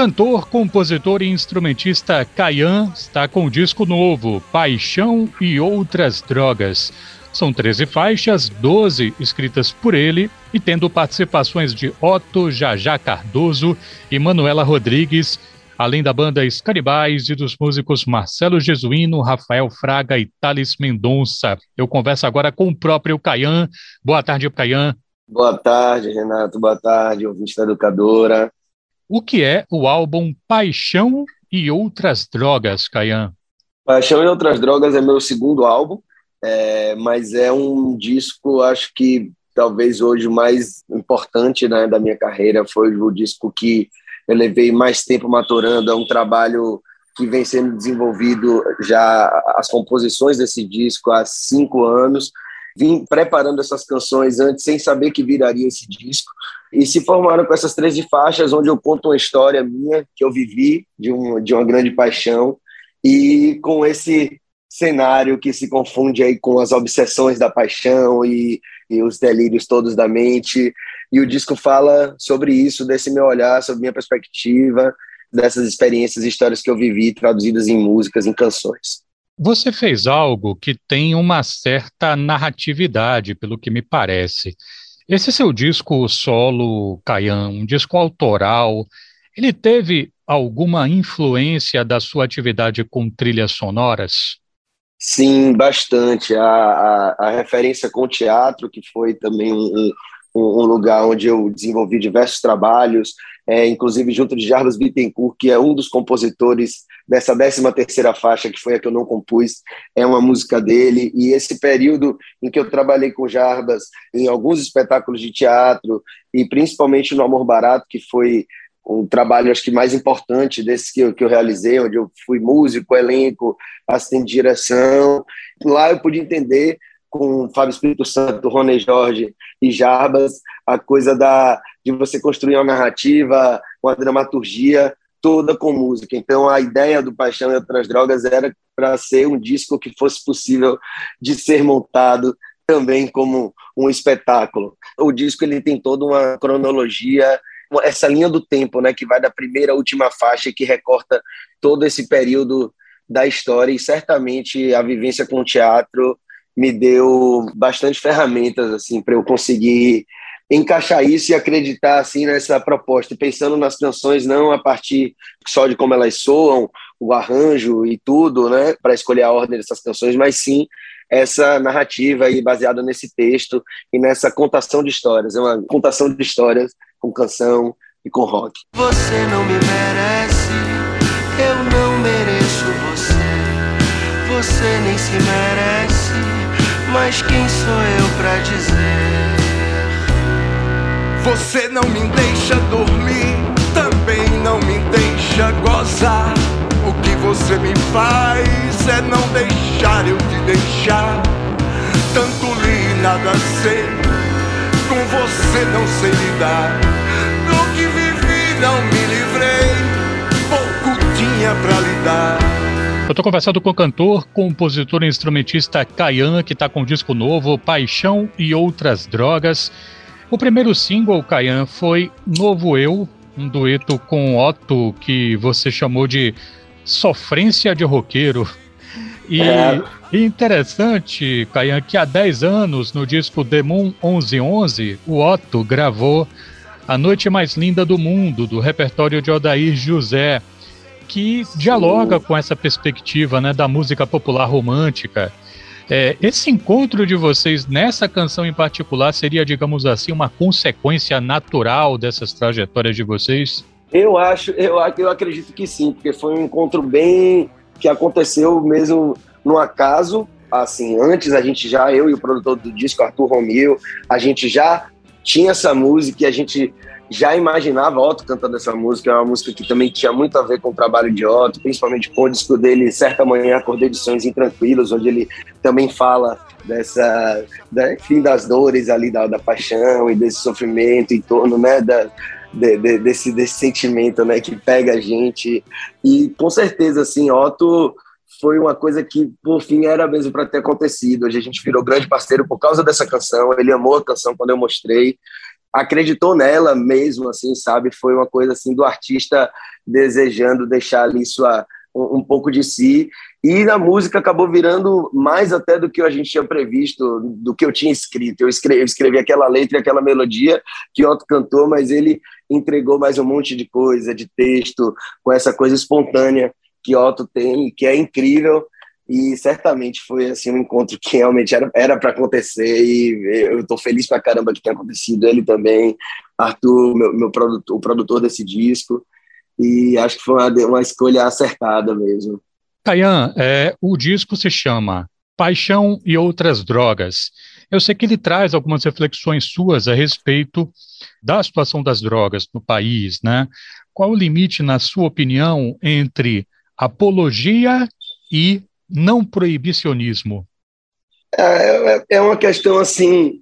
cantor, compositor e instrumentista Kayan está com um disco novo, Paixão e Outras Drogas. São 13 faixas, 12 escritas por ele e tendo participações de Otto Jajá Cardoso e Manuela Rodrigues, além da banda Escaribais e dos músicos Marcelo Jesuíno, Rafael Fraga e Thales Mendonça. Eu converso agora com o próprio Caian. Boa tarde, Caian. Boa tarde, Renato. Boa tarde, ouvinte da Educadora o que é o álbum Paixão e Outras Drogas, Caian? Paixão e Outras Drogas é meu segundo álbum, é, mas é um disco, acho que talvez hoje o mais importante né, da minha carreira. Foi o disco que eu levei mais tempo maturando, é um trabalho que vem sendo desenvolvido já as composições desse disco há cinco anos vim preparando essas canções antes, sem saber que viraria esse disco, e se formaram com essas 13 faixas, onde eu conto uma história minha, que eu vivi, de, um, de uma grande paixão, e com esse cenário que se confunde aí com as obsessões da paixão e, e os delírios todos da mente. E o disco fala sobre isso, desse meu olhar, sobre minha perspectiva, dessas experiências e histórias que eu vivi, traduzidas em músicas, em canções. Você fez algo que tem uma certa narratividade, pelo que me parece. Esse seu disco solo, Caian, um disco autoral, ele teve alguma influência da sua atividade com trilhas sonoras? Sim, bastante. A, a, a referência com o teatro, que foi também um, um, lugar onde eu desenvolvi diversos trabalhos, é, inclusive junto de Jarbas Bittencourt, que é um dos compositores dessa 13 terceira faixa, que foi a que eu não compus, é uma música dele, e esse período em que eu trabalhei com Jarbas em alguns espetáculos de teatro, e principalmente no Amor Barato, que foi um trabalho, acho que mais importante desses que eu, que eu realizei, onde eu fui músico, elenco, assistente de direção. Lá eu pude entender com Fábio Espírito Santo, Rony Jorge e Jarbas, a coisa da, de você construir uma narrativa, uma dramaturgia toda com música. Então, a ideia do Paixão e Outras Drogas era para ser um disco que fosse possível de ser montado também como um espetáculo. O disco ele tem toda uma cronologia, essa linha do tempo, né, que vai da primeira à última faixa que recorta todo esse período da história e certamente a vivência com o teatro me deu bastante ferramentas assim para eu conseguir encaixar isso e acreditar assim nessa proposta, pensando nas canções não a partir só de como elas soam, o arranjo e tudo, né, para escolher a ordem dessas canções, mas sim essa narrativa aí baseada nesse texto e nessa contação de histórias, é uma contação de histórias com canção e com rock. Você não me merece, eu não mereço você, você nem se merece, mas quem sou eu para dizer? Você não me deixa dormir, também não me deixa gozar. O que você me faz é não deixar eu te deixar. Tanto li nada sei, com você não sei lidar. Do que vivi não me livrei, pouco tinha pra lidar. Eu estou conversando com o cantor, compositor e instrumentista Kayan, que está com um disco novo, Paixão e Outras Drogas. O primeiro single, Kayan, foi Novo Eu, um dueto com Otto que você chamou de Sofrência de Roqueiro. E é. interessante, Kayan, que há 10 anos, no disco The Moon 1111, o Otto gravou A Noite Mais Linda do Mundo, do repertório de Odair José, que dialoga com essa perspectiva né, da música popular romântica. É, esse encontro de vocês nessa canção em particular seria, digamos assim, uma consequência natural dessas trajetórias de vocês? Eu acho, eu, eu acredito que sim, porque foi um encontro bem que aconteceu mesmo no acaso. Assim, antes a gente já, eu e o produtor do disco, Arthur Romeu, a gente já tinha essa música e a gente já imaginava Otto cantando essa música, é uma música que também tinha muito a ver com o trabalho de Otto, principalmente com o disco dele, Certa Manhã, Acordei de Sonhos Intranquilos, onde ele também fala dessa, da, enfim, das dores ali, da, da paixão e desse sofrimento em torno, né, da, de, de, desse, desse sentimento, né, que pega a gente. E com certeza, assim, Otto foi uma coisa que, por fim, era mesmo para ter acontecido. Hoje a gente virou grande parceiro por causa dessa canção. Ele amou a canção quando eu mostrei. acreditou nela mesmo, assim, sabe? Foi uma coisa assim do artista desejando deixar ali sua um, um, pouco de si e na música acabou virando mais até do que a gente tinha previsto, do que eu tinha escrito. Eu escrevi, eu escrevi aquela letra e aquela melodia que Otto cantou, mas ele entregou mais um monte de coisa, de texto, com essa coisa espontânea que Otto tem, que é incrível. E certamente foi assim um encontro que realmente era para acontecer. E eu estou feliz para caramba que tenha acontecido. Ele também Arthur meu, meu produtor, o produtor desse disco. E acho que foi uma, uma escolha acertada mesmo. Kayan, é, o disco se chama Paixão e Outras Drogas. Eu sei que ele traz algumas reflexões suas a respeito da situação das drogas no país, né? Qual o limite, na sua opinião, entre apologia e não proibicionismo? É, é, é uma questão assim,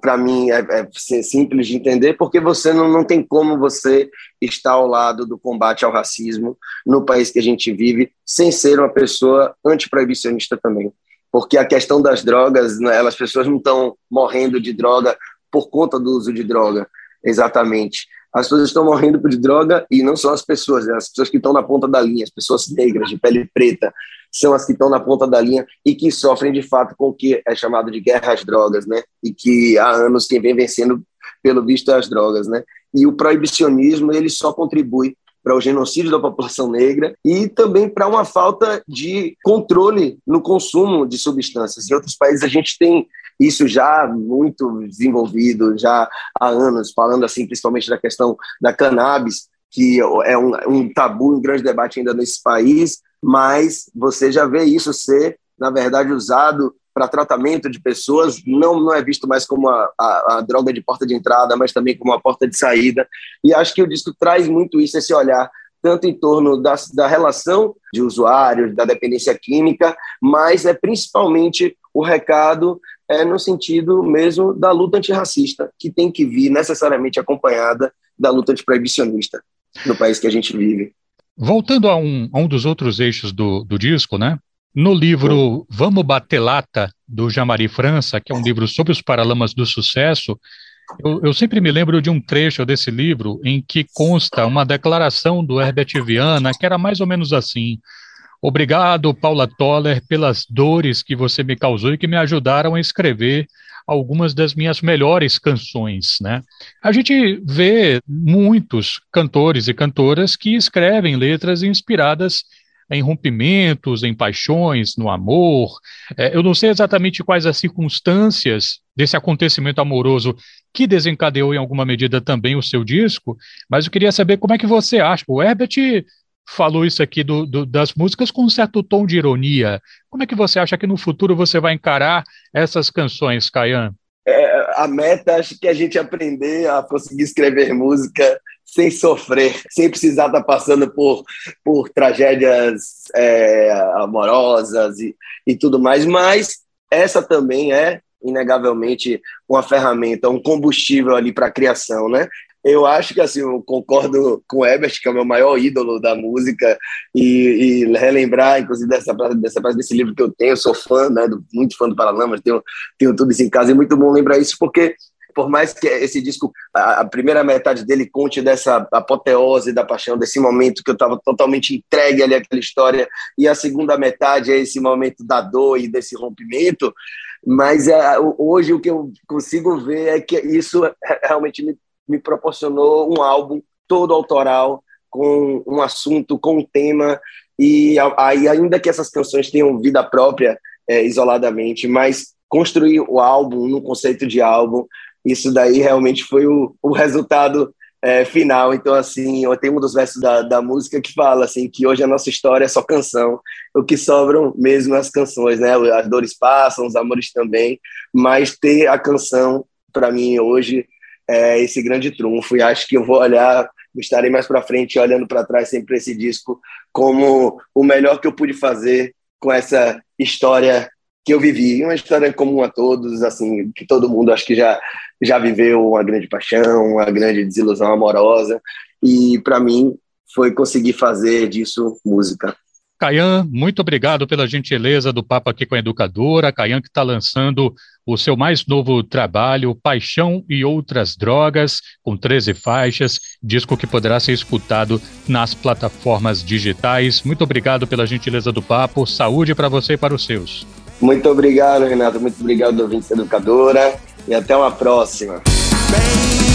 para mim é, é, simples de entender, porque você não, não tem como você estar ao lado do combate ao racismo no país que a gente vive sem ser uma pessoa antiproibicionista também. Porque a questão das drogas, né, as pessoas não estão morrendo de droga por conta do uso de droga, exatamente. As pessoas estão morrendo de droga e não são as pessoas, é as pessoas que estão na ponta da linha, as pessoas negras, de pele preta, são as que estão na ponta da linha e que sofrem de fato com o que é chamado de guerra às drogas, né? E que há anos quem vem vencendo, pelo visto, é as drogas, né? E o proibicionismo ele só contribui para o genocídio da população negra e também para uma falta de controle no consumo de substâncias. Em outros países a gente tem isso já muito desenvolvido, já há anos, falando assim, principalmente da questão da cannabis, que é um, um tabu, um grande debate ainda nesse país, mas você já vê isso ser, na verdade, usado para tratamento de pessoas, não, não é visto mais como a, a, a, droga de porta de entrada, mas também como a porta de saída. E acho que o disco traz muito isso, esse olhar, tanto em torno da, da relação de usuários, da dependência química, mas é principalmente o recado é no sentido mesmo da luta antirracista, que tem que vir necessariamente acompanhada da luta antiproibicionista no país que a gente vive. Voltando a um, a um dos outros eixos do, do disco, né? No livro Vamos Bater Lata, do Jamari França, que é um livro sobre os paralamas do sucesso, eu, eu, sempre me lembro de um trecho desse livro em que consta uma declaração do Herbert Viana, que era mais ou menos assim: Obrigado, Paula Toller, pelas dores que você me causou e que me ajudaram a escrever algumas das minhas melhores canções, né? A gente vê muitos cantores e cantoras que escrevem letras inspiradas em rompimentos, em paixões, no amor. É, eu não sei exatamente quais as circunstâncias desse acontecimento amoroso que desencadeou em alguma medida também o seu disco, mas eu queria saber como é que você acha. O Herbert falou isso aqui do, do, das músicas com um certo tom de ironia. Como é que você acha que no futuro você vai encarar essas canções, Kayan? É, a meta acho que a gente aprender a conseguir escrever música sem sofrer, sem precisar estar passando por, por tragédias é, amorosas e, e tudo mais, mas essa também é inegavelmente uma ferramenta, um combustível ali para a criação, né? eu acho que assim, eu concordo com o Ebert, que é o meu maior ídolo da música, e, e relembrar, inclusive, dessa dessa desse livro que eu tenho, eu sou fã, né, muito fã do Paralamas, tenho, tenho tudo isso em casa, e é muito bom lembrar isso, porque por mais que esse disco, a primeira metade dele conte dessa apoteose da paixão, desse momento que eu estava totalmente entregue ali àquela história, e a segunda metade é esse momento da dor e desse rompimento, mas é, hoje o que eu consigo ver é que isso realmente me me proporcionou um álbum todo autoral, com um assunto, com um tema, e aí, ainda que essas canções tenham vida própria é, isoladamente, mas construir o álbum no conceito de álbum, isso daí realmente foi o, o resultado é, final. Então, assim, tenho um dos versos da, da música que fala assim que hoje a nossa história é só canção, o que sobram mesmo as canções, né? As dores passam, os amores também, mas ter a canção para mim hoje é, esse grande trunfo. E acho que eu vou olhar, estarei mais para frente olhando para trás sempre esse disco como o melhor que eu pude fazer com essa história que eu vivi, uma história comum a todos, assim, que todo mundo acho que já já viveu uma grande paixão, uma grande desilusão amorosa, e para mim foi conseguir fazer disso música. Caian, muito obrigado pela gentileza do papo aqui com a educadora. Caian que está lançando o seu mais novo trabalho, Paixão e Outras Drogas, com 13 faixas, disco que poderá ser escutado nas plataformas digitais. Muito obrigado pela gentileza do papo. Saúde para você e para os seus. Muito obrigado, Renato. Muito obrigado, ouvinte educadora. E até uma próxima. Baby,